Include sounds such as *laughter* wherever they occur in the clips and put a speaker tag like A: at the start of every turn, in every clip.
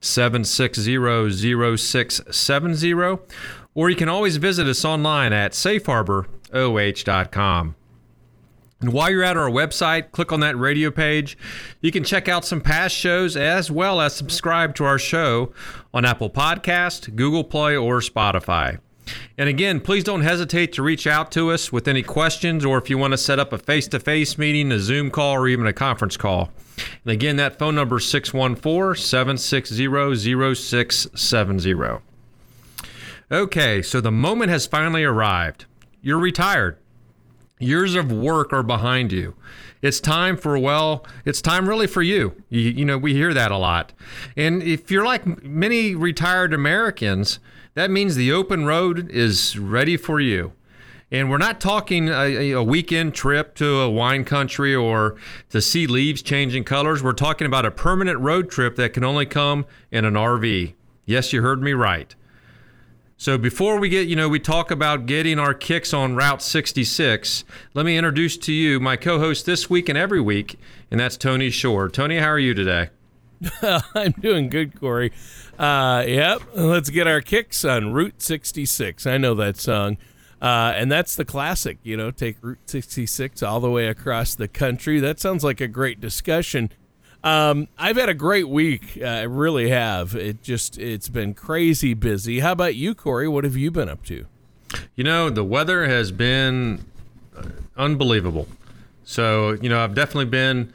A: 760 0670, or you can always visit us online at safeharboroh.com. And while you're at our website, click on that radio page. You can check out some past shows as well as subscribe to our show on Apple Podcast, Google Play, or Spotify. And again, please don't hesitate to reach out to us with any questions or if you want to set up a face to face meeting, a Zoom call, or even a conference call. And again, that phone number is 614 760 0670. Okay, so the moment has finally arrived. You're retired. Years of work are behind you. It's time for, well, it's time really for you. you. You know, we hear that a lot. And if you're like many retired Americans, that means the open road is ready for you. And we're not talking a, a, weekend trip to a wine country or to see leaves changing colors. We're talking about a permanent road trip that can only come in an RV. Yes, you heard me right. So before we get, you know, we talk about getting our kicks on Route 66, let me introduce to you my co host this week and every week, and that's Tony Shore. Tony, how are you today? *laughs*
B: I'm doing good, Corey. Uh, yep, let's get our kicks on Route 66. I know that song. Uh, and that's the classic, you know, take Route 66 all the way across the country. That sounds like a great discussion. Um, I've had a great week. Uh, I really have. It just, it's been crazy busy. How about you, Corey? What have you been up to?
A: You know, the weather has been uh, unbelievable. So, you know, I've definitely been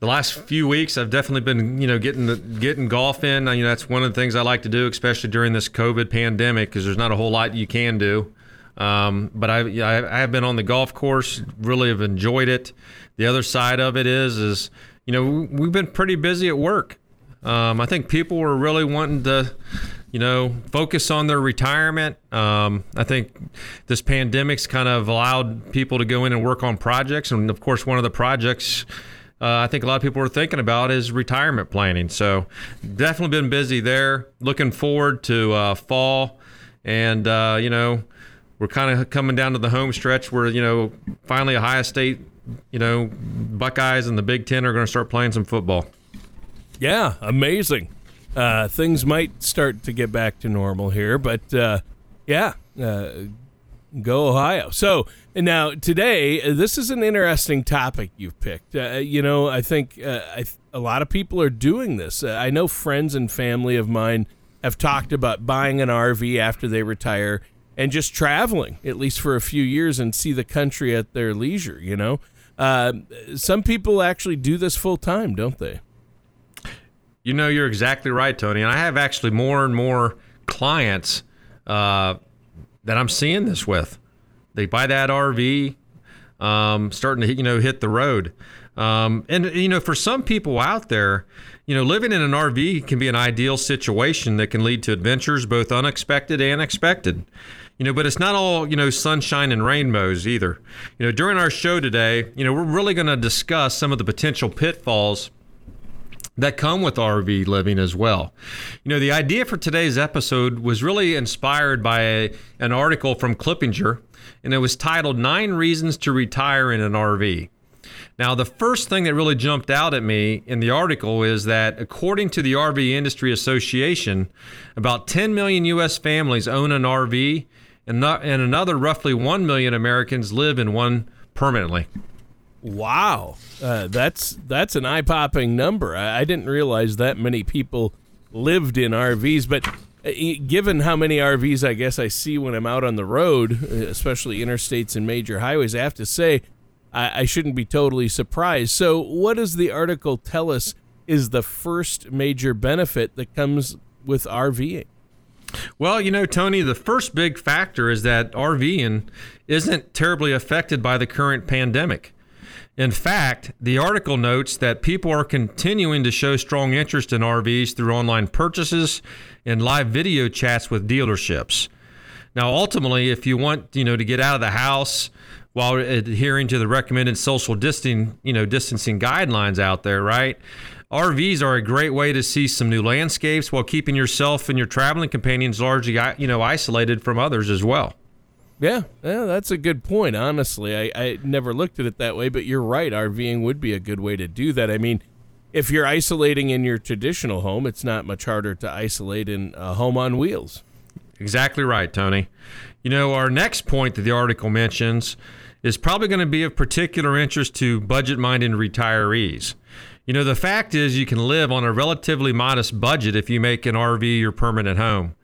A: the last few weeks I've definitely been you know getting the, getting golf in. You know that's one of the things I like to do, especially during this COVID pandemic, because there's not a whole lot you can do. Um, but I, I have been on the golf course, really have enjoyed it. The other side of it is, is you know, we've been pretty busy at work. Um, I think people were really wanting to, you know, focus on their retirement. Um, I think this pandemic's kind of allowed people to go in and work on projects, and of course, one of the projects. Uh, I think a lot of people are thinking about is retirement planning. So, definitely been busy there. Looking forward to uh, fall, and uh, you know, we're kind of coming down to the home stretch where you know finally Ohio State, you know, Buckeyes and the Big Ten are going to start playing some football.
B: Yeah, amazing. Uh, things might start to get back to normal here, but uh, yeah, uh, go Ohio. So now today, uh, this is an interesting topic you've picked. Uh, you know, I think uh, I th- a lot of people are doing this. I know friends and family of mine have talked about buying an RV after they retire and just traveling at least for a few years and see the country at their leisure. You know, uh, some people actually do this full time, don't they?
A: You know, you're exactly right, Tony. And I have actually more and more clients uh, that I'm seeing this with. They buy that RV, um, starting to you know hit the road. Um, and you know, for some people out there, you know, living in an RV can be an ideal situation that can lead to adventures both unexpected and expected you know, but it's not all, you know, sunshine and rainbows either. You know, during our show today, you know, we're really going to discuss some of the potential pitfalls that come with RV living as well. You know, the idea for today's episode was really inspired by a, an article from Kiplinger, and it was titled Nine Reasons to Retire in an RV. Now, the first thing that really jumped out at me in the article is that according to the RV Industry Association, about 10 million U.S. families own an RV and, not, and another roughly 1 million Americans live in one permanently.
B: Wow, uh, that's that's an eye-popping number. I, I, didn't realize that many people lived in RVs, but uh, given how many RVs I guess I see when I'm out on the road, uh, especially interstates and major highways, I have to say I, I shouldn't be totally surprised. So, what does the article tell us is the first major benefit that comes with RVing?
A: Well, you know, Tony, the first big factor is that RVing isn't terribly affected by the current pandemic. In fact, the article notes that people are continuing to show strong interest in RVs through online purchases and live video chats with dealerships. Now, ultimately, if you want, you know, to get out of the house while adhering to the recommended social distancing, you know, distancing guidelines out there, right? RVs are a great way to see some new landscapes while keeping yourself and your traveling companions largely, you know, isolated from others as well.
B: Yeah, yeah, that's a good point. Honestly, I, I never looked at it that way, but you're right. RVing would be a good way to do that. I mean, if you're isolating in your traditional home, it's not much harder to isolate in a home on wheels.
A: Exactly right, Tony. You know, our next point that the article mentions is probably going to be of particular interest to budget minded retirees. You know, the fact is, you can live on a relatively modest budget if you make an RV your permanent home.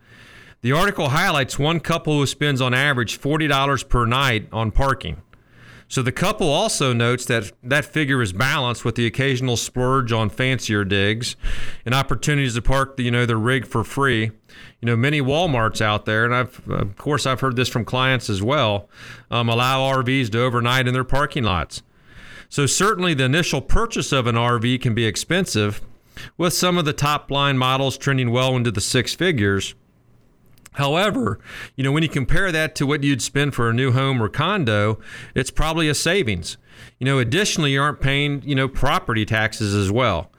A: The article highlights one couple who spends on average $40 per night on parking. So the couple also notes that that figure is balanced with the occasional splurge on fancier digs and opportunities to park, you know, their rig for free. You know, many WalMarts out there, and I've of course I've heard this from clients as well, um, allow RVs to overnight in their parking lots. So, certainly the initial purchase of an RV can be expensive, with some of the top line models trending well into the six figures. However, you know, when you compare that to what you'd spend for a new home or condo, it's probably a savings. You know, additionally, you aren't paying, you know, property taxes as well.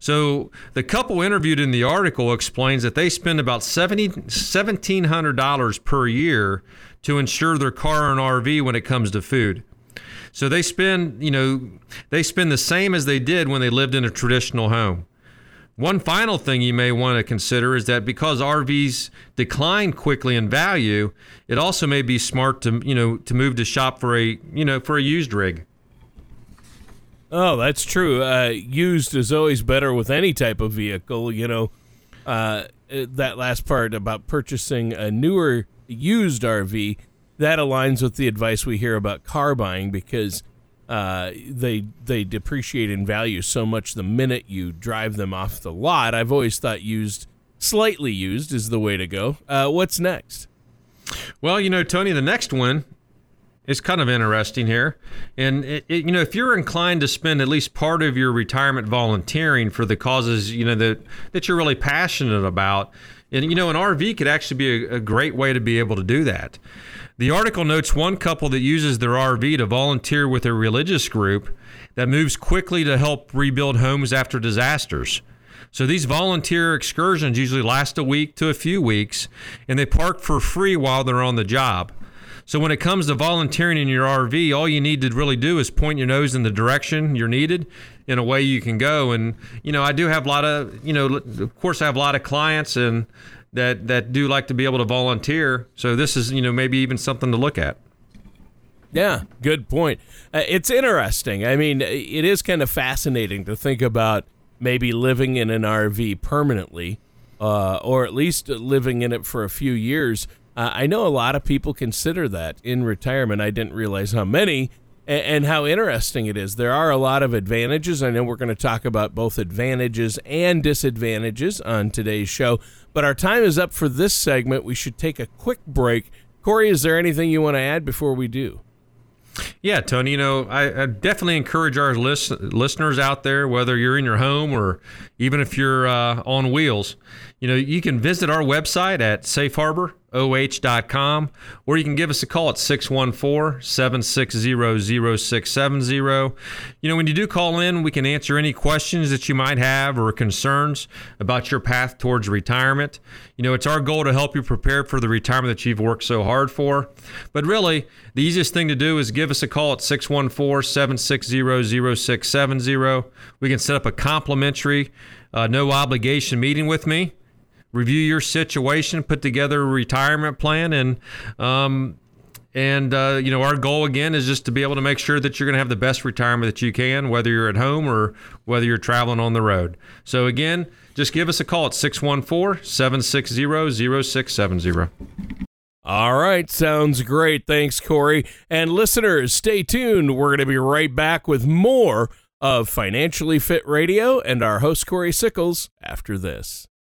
A: So the couple interviewed in the article explains that they spend about $1,700 per year to insure their car and RV when it comes to food. So they spend, you know, they spend the same as they did when they lived in a traditional home. One final thing you may want to consider is that because RVs decline quickly in value, it also may be smart to, you know, to move to shop for a, you know, for a used rig.
B: Oh, that's true. Uh, used is always better with any type of vehicle. You know, uh, that last part about purchasing a newer used RV that aligns with the advice we hear about car buying because uh, they they depreciate in value so much the minute you drive them off the lot. I've always thought used, slightly used, is the way to go. Uh, what's next?
A: Well, you know, Tony, the next one is kind of interesting here, and it, it, you know, if you're inclined to spend at least part of your retirement volunteering for the causes you know that that you're really passionate about, and you know, an RV could actually be a, a great way to be able to do that. The article notes one couple that uses their RV to volunteer with a religious group that moves quickly to help rebuild homes after disasters. So these volunteer excursions usually last a week to a few weeks, and they park for free while they're on the job. So when it comes to volunteering in your RV, all you need to really do is point your nose in the direction you're needed in a way you can go. And, you know, I do have a lot of, you know, of course I have a lot of clients and that that do like to be able to volunteer. So this is you know maybe even something to look at.
B: Yeah, good point. Uh, it's interesting. I mean, it is kind of fascinating to think about maybe living in an RV permanently, uh, or at least living in it for a few years. Uh, I know a lot of people consider that in retirement. I didn't realize how many and, how interesting it is. There are a lot of advantages. I know we're going to talk about both advantages and disadvantages on today's show. But our time is up for this segment. We should take a quick break. Corey, is there anything you want to add before we do?
A: Yeah, Tony, you know, I, I definitely encourage our list, listeners out there, whether you're in your home or even if you're uh, on wheels, you know, you can visit our website at safeharboroh.com or you can give us a call at 614 760 0670. You know, when you do call in, we can answer any questions that you might have or concerns about your path towards retirement. You know, it's our goal to help you prepare for the retirement that you've worked so hard for. But really, the easiest thing to do is give us a call at 614 760 0670. We can set up a complimentary, uh, no obligation meeting with me review your situation, put together a retirement plan, and um, and uh, you know our goal again is just to be able to make sure that you're going to have the best retirement that you can, whether you're at home or whether you're traveling on the road. So again, just give us a call at 614-760-0670.
B: All right, sounds great. Thanks, Corey. And listeners, stay tuned. We're going to be right back with more of Financially Fit Radio and our host, Corey Sickles, after this.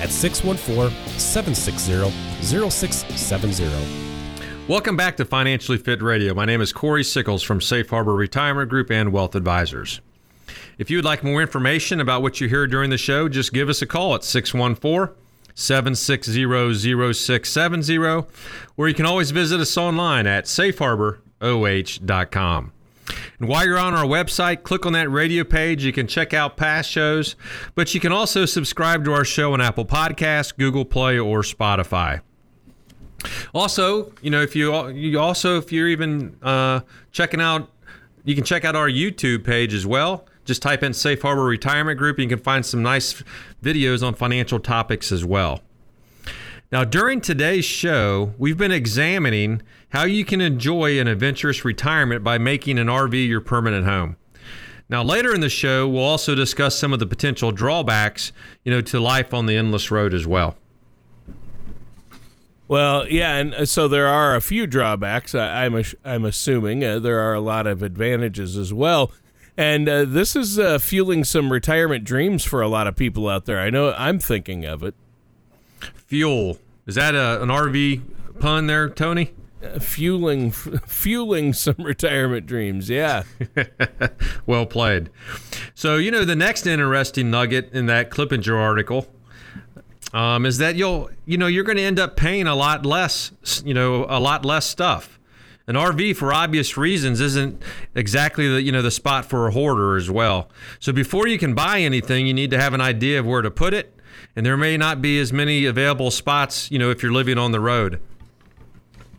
C: at 614 760 0670.
A: Welcome back to Financially Fit Radio. My name is Corey Sickles from Safe Harbor Retirement Group and Wealth Advisors. If you would like more information about what you hear during the show, just give us a call at 614 760 0670, or you can always visit us online at safeharboroh.com. And while you're on our website, click on that radio page. You can check out past shows, but you can also subscribe to our show on Apple Podcasts, Google Play, or Spotify. Also, you know, if you you also if you're even uh, checking out, you can check out our YouTube page as well. Just type in Safe Harbor Retirement Group, and you can find some nice videos on financial topics as well. Now, during today's show, we've been examining how you can enjoy an adventurous retirement by making an RV your permanent home. Now, later in the show, we'll also discuss some of the potential drawbacks, you know, to life on the endless road as well.
B: Well, yeah, and uh, so there are a few drawbacks. I, am I'm, I'm assuming uh, there are a lot of advantages as well. And uh, this is uh, fueling some retirement dreams for a lot of people out there. I know I'm thinking of it.
A: Fuel is that a, an RV pun there, Tony?
B: Uh, fueling, f- *laughs* fueling some retirement dreams. Yeah. *laughs*
A: well played. So you know the next interesting nugget in that Kiplinger article um, is that you'll you know you're going to end up paying a lot less you know a lot less stuff. An RV for obvious reasons isn't exactly the you know the spot for a hoarder as well. So before you can buy anything, you need to have an idea of where to put it, and there may not be as many available spots you know if you're living on the road.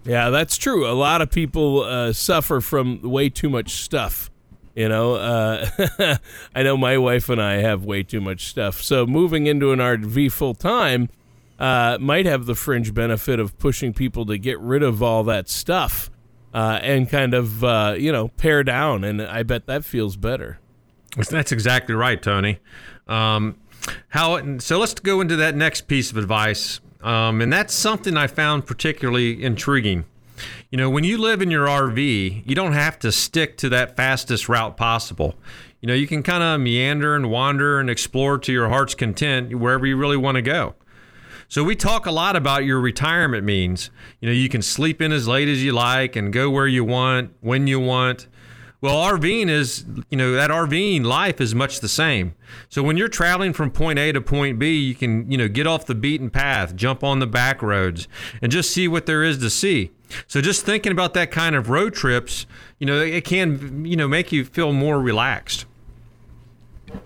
B: Yeah, that's true. A lot of people uh, suffer from way too much stuff. You know, uh, *laughs* I know my wife and I have way too much stuff. So moving into an RV full time uh, might have the fringe benefit of pushing people to get rid of all that stuff uh, and kind of, uh, you know, pare down. And I bet that feels better.
A: That's exactly right, Tony. Um, how so? Let's go into that next piece of advice, um, and that's something I found particularly intriguing. You know, when you live in your RV, you don't have to stick to that fastest route possible. You know, you can kind of meander and wander and explore to your heart's content wherever you really want to go. So we talk a lot about your retirement means. You know, you can sleep in as late as you like and go where you want, when you want. Well, RVing is, you know, that RVing life is much the same. So when you're traveling from point A to point B, you can, you know, get off the beaten path, jump on the back roads, and just see what there is to see. So just thinking about that kind of road trips, you know, it can, you know, make you feel more relaxed.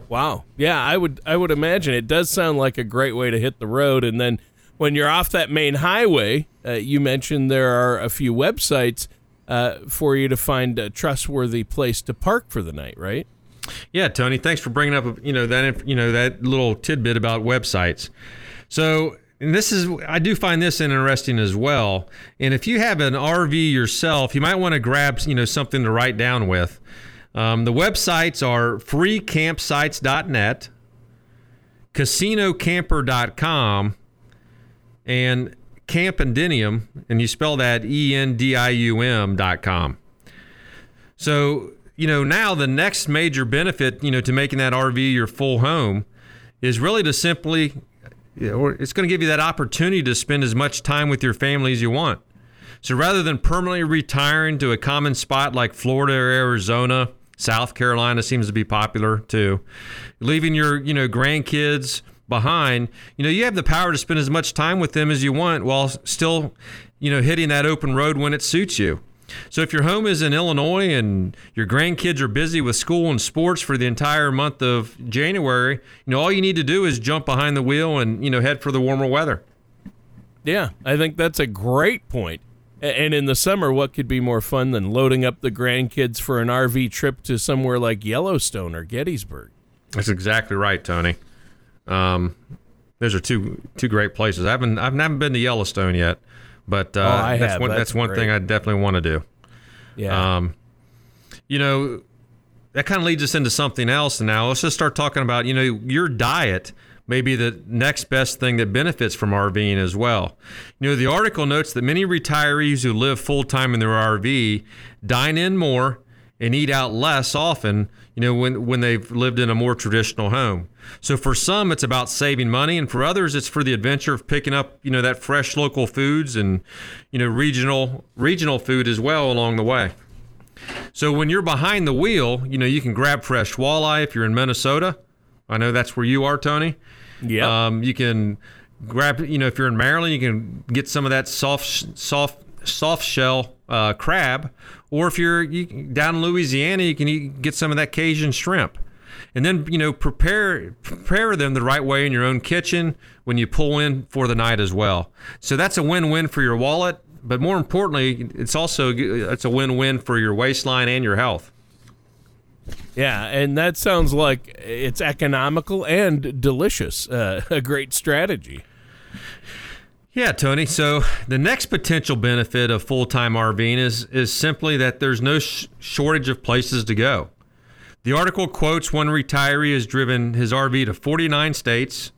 B: Wow. Yeah, I would I would imagine it does sound like a great way to hit the road and then when you're off that main highway, uh, you mentioned there are a few websites uh, for you to find a trustworthy place to park for the night, right?
A: Yeah, Tony, thanks for bringing up you know that you know that little tidbit about websites. So and this is I do find this interesting as well. And if you have an RV yourself, you might want to grab you know something to write down with. Um, the websites are freecampsites.net, casinocamper.com, and Campindium, and you spell that E N D I U M dot com. So, you know, now the next major benefit, you know, to making that RV your full home is really to simply, or it's going to give you that opportunity to spend as much time with your family as you want. So rather than permanently retiring to a common spot like Florida or Arizona, South Carolina seems to be popular too, leaving your, you know, grandkids behind, you know, you have the power to spend as much time with them as you want while still, you know, hitting that open road when it suits you. So if your home is in Illinois and your grandkids are busy with school and sports for the entire month of January, you know, all you need to do is jump behind the wheel and, you know, head for the warmer weather.
B: Yeah, I think that's a great point. And in the summer, what could be more fun than loading up the grandkids for an RV trip to somewhere like Yellowstone or Gettysburg?
A: That's exactly right, Tony. Um, those are two two great places. I haven't I've never been to Yellowstone yet, but uh,
B: oh, I
A: that's
B: have.
A: one
B: that's,
A: that's one
B: great.
A: thing I definitely want to do.
B: Yeah.
A: Um, you know, that kind of leads us into something else. And now let's just start talking about you know your diet may be the next best thing that benefits from RVing as well. You know, the article notes that many retirees who live full time in their RV dine in more and eat out less often, you know, when, when they've lived in a more traditional home. So for some, it's about saving money, and for others, it's for the adventure of picking up, you know, that fresh local foods and, you know, regional regional food as well along the way. So when you're behind the wheel, you know, you can grab fresh walleye if you're in Minnesota. I know that's where you are, Tony.
B: Yeah.
A: Um, you can grab, you know, if you're in Maryland, you can get some of that soft, soft, soft shell uh, crab, or if you're you, down in Louisiana, you can eat, get some of that Cajun shrimp, and then you know prepare prepare them the right way in your own kitchen when you pull in for the night as well. So that's a win-win for your wallet, but more importantly, it's also it's a win-win for your waistline and your health.
B: Yeah, and that sounds like it's economical and delicious. Uh, *laughs* a great strategy.
A: Yeah, Tony. So the next potential benefit of full-time RVing is is simply that there's no sh- shortage of places to go. The article quotes one retiree has driven his RV to 49 states,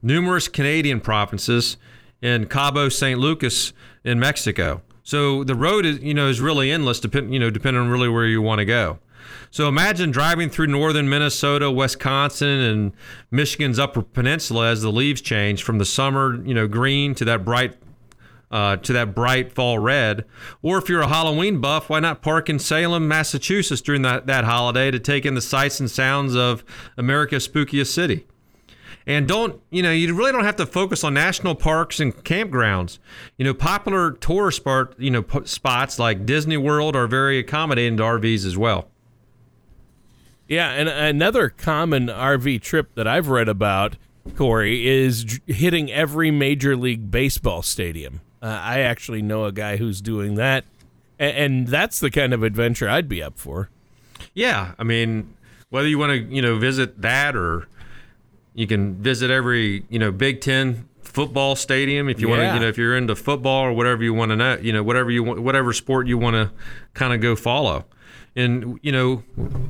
A: numerous Canadian provinces, and Cabo San Lucas in Mexico. So the road is you know is really endless, depend you know depending on really where you want to go. So imagine driving through northern Minnesota, Wisconsin, and Michigan's Upper Peninsula as the leaves change from the summer, you know, green to that bright, uh, to that bright fall red. Or if you're a Halloween buff, why not park in Salem, Massachusetts during that, that holiday to take in the sights and sounds of America's spookiest city? And don't, you know, you really don't have to focus on national parks and campgrounds. You know, popular tourist spot, you know, spots like Disney World are very accommodating to RVs as well.
B: Yeah, and another common RV trip that I've read about, Corey, is hitting every Major League Baseball stadium. Uh, I actually know a guy who's doing that, and, and that's the kind of adventure I'd be up for.
A: Yeah, I mean, whether you want to, you know, visit that or you can visit every, you know, Big Ten football stadium if you want to,
B: Yeah.
A: you know, if you're into football or whatever you want to know, you know, whatever you want, whatever sport you want to kind of go follow. And you know,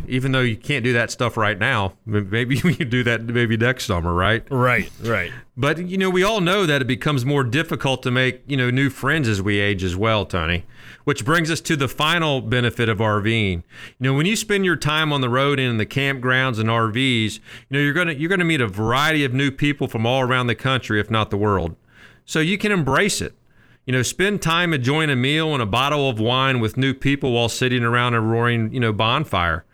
A: even though you can't do that stuff right now, *laughs* maybe we can do that maybe next summer, right?
B: Right, right.
A: But you know, we all know that it becomes more difficult to make you know new friends as we age as well, Tony. Which brings us to the final benefit of RVing. You know, when you spend your time on the road and in the campgrounds and RVs, you know you're gonna you're gonna meet a variety of new people from all around the country, if not the world. So you can embrace it. You know, spend time enjoying a meal and a bottle of wine with new people while sitting around a roaring, you know, bonfire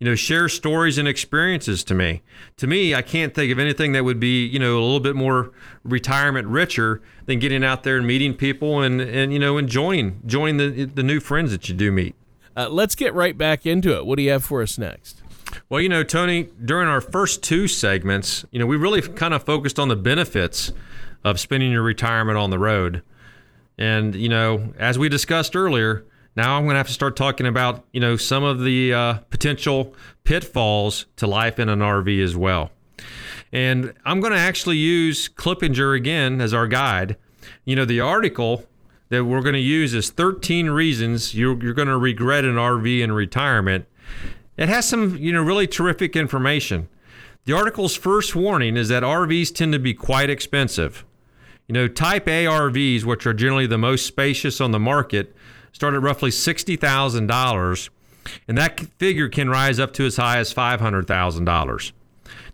A: you know, share stories and experiences to me. To me, I can't think of anything that would be, you know, a little bit more retirement richer than getting out there and meeting people and, and you know, enjoying enjoying the the new friends that you do meet.
B: Uh, let's get right back into it. What do you have for us next?
A: Well, you know, Tony, during our first two segments, you know, we really kind of focused on the benefits of spending your retirement on the road. And, you know, as we discussed earlier, now I'm going to have to start talking about, you know, some of the uh, potential pitfalls to life in an RV as well. And I'm going to actually use Kiplinger again as our guide. You know, the article that we're going to use is 13 reasons you're, you're going to regret an RV in retirement. It has some, you know, really terrific information. The article's first warning is that RVs tend to be quite expensive. You know, Type A RVs, which are generally the most spacious on the market, start at roughly $60,000, and that figure can rise up to as high as $500,000.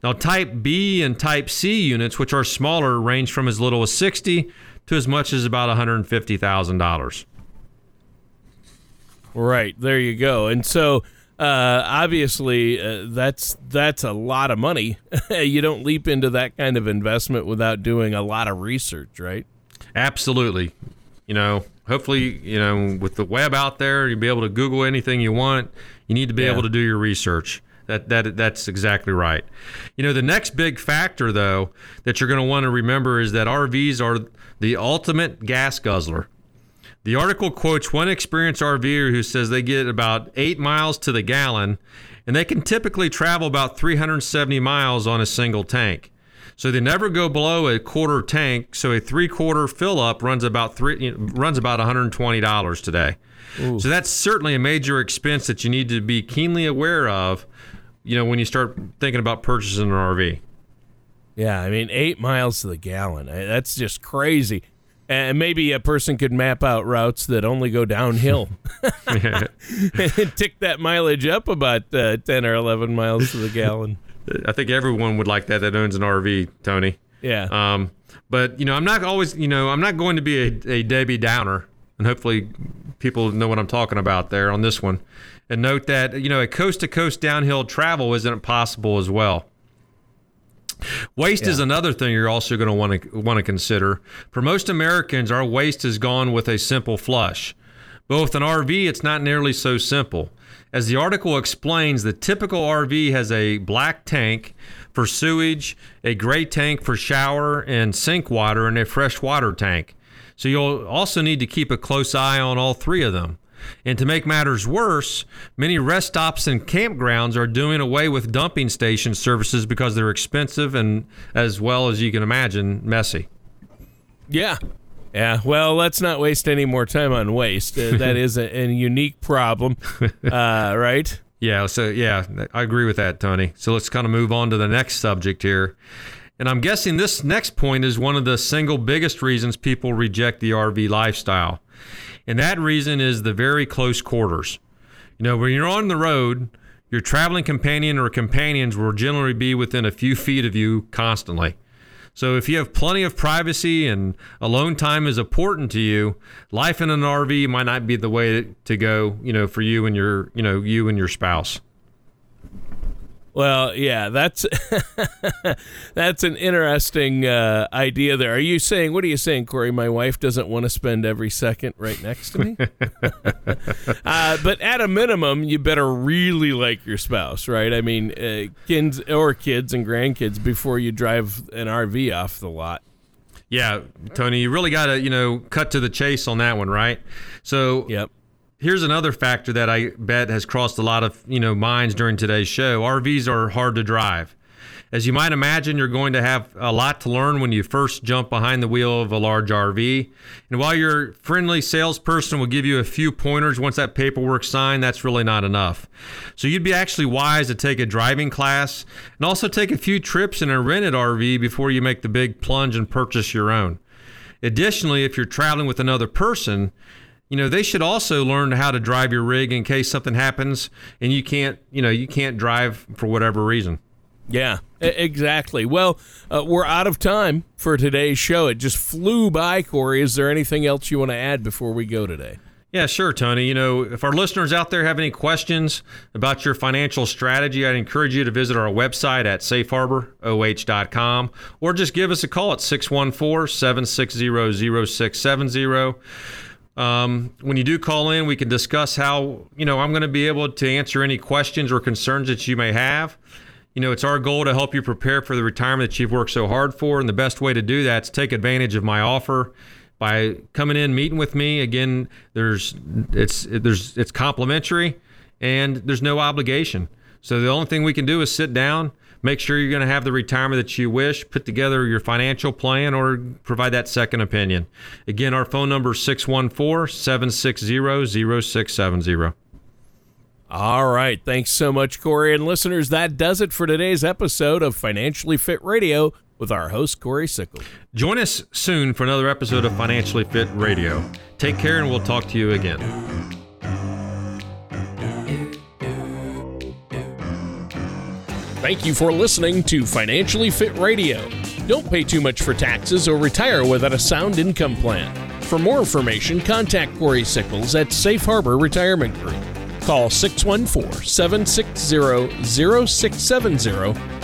A: Now, Type B and Type C units, which are smaller, range from as little as 60 to as much as about $150,000.
B: Right there, you go. And so, uh, obviously, uh, that's that's a lot of money. *laughs* you don't leap into that kind of investment without doing a lot of research, right?
A: Absolutely. You know, hopefully, you know, with the web out there, you'll be able to Google anything you want. You need to be
B: Yeah.
A: able to do your research. That that that's exactly right. You know, the next big factor though that you're going to want to remember is that RVs are the ultimate gas guzzler. The article quotes one experienced RVer who says they get about eight miles to the gallon, and they can typically travel about 370 miles on a single tank. So they never go below a quarter tank. So a three quarter fill up runs about three runs about $120 today. Ooh. So that's certainly a major expense that you need to be keenly aware of. You know when you start thinking about purchasing an RV.
B: Yeah, I mean eight miles to the gallon. Eh, that's just crazy. And maybe a person could map out routes that only go downhill and *laughs* *laughs* tick that mileage up about uh, 10 or 11 miles to the gallon.
A: I think everyone would like that that owns an RV, Tony.
B: Yeah.
A: Um, but, you know, I'm not always, you know, I'm not going to be a, a Debbie Downer. And hopefully people know what I'm talking about there on this one. And note that, you know, a coast to coast downhill travel isn't possible as well. Waste yeah. is another thing you're also going to want to want to consider. For most Americans, our waste is gone with a simple flush. But with an RV, it's not nearly so simple. As the article explains, the typical RV has a black tank for sewage, a gray tank for shower and sink water, and a fresh water tank. So you'll also need to keep a close eye on all three of them. And to make matters worse, many rest stops and campgrounds are doing away with dumping station services because they're expensive and, as well as you can imagine, messy.
B: Yeah. Yeah, well, let's not waste any more time on waste. Uh, that *laughs* is a, a, unique problem, uh, *laughs* right?
A: Yeah, so yeah, I agree with that, Tony. So let's kind of move on to the next subject here. And I'm guessing this next point is one of the single biggest reasons people reject the RV lifestyle. And that reason is the very close quarters. You know, when you're on the road, your traveling companion or companions will generally be within a few feet of you constantly. So if you have plenty of privacy and alone time is important to you, life in an RV might not be the way to go, you know, for you and your, you know, you and your spouse.
B: Well, yeah, that's *laughs* that's an interesting uh, idea. There, are you saying? What are you saying, Corey? My wife doesn't want to spend every second right next to me. *laughs* *laughs* uh, but at a minimum, you better really like your spouse, right? I mean, uh, kids or kids and grandkids before you drive an RV off the lot.
A: Yeah, Tony, you really got to you know cut to the chase on that one, right? So,
B: yep
A: here's another factor that I bet has crossed a lot of you know minds during today's show. RVs are hard to drive. As you might imagine, you're going to have a lot to learn when you first jump behind the wheel of a large RV. And while your friendly salesperson will give you a few pointers once that paperwork's signed, that's really not enough. So you'd be actually wise to take a driving class and also take a few trips in a rented RV before you make the big plunge and purchase your own. Additionally, if you're traveling with another person, you know they should also learn how to drive your rig in case something happens and you can't you know you can't drive for whatever reason.
B: Yeah exactly. Well uh, we're out of time for today's show. It just flew by corey. Is there anything else you want to add before we go today?
A: Yeah, sure, Tony. You know, if our listeners out there have any questions about your financial strategy, I'd encourage you to visit our website at safeharboroh.com or just give us a call at 614 760 0670. Um, when you do call in, we can discuss how, you know, I'm going to be able to answer any questions or concerns that you may have. You know, it's our goal to help you prepare for the retirement that you've worked so hard for. And the best way to do that is take advantage of my offer by coming in, meeting with me. Again, there's it's there's it's complimentary and there's no obligation. So the only thing we can do is sit down, make sure you're going to have the retirement that you wish, put together your financial plan, or provide that second opinion. Again, our phone number is 614 760 0670.
B: All right. Thanks so much, Corey. And listeners, that does it for today's episode of Financially Fit Radio with our host, Corey Sickle.
A: Join us soon for another episode of Financially Fit Radio. Take care, and we'll talk to you again.
B: Thank you for listening to Financially Fit Radio. Don't pay too much for taxes or retire without a sound income plan. For more information, contact Corey Sickles at Safe Harbor Retirement Group. Call 614 760 0670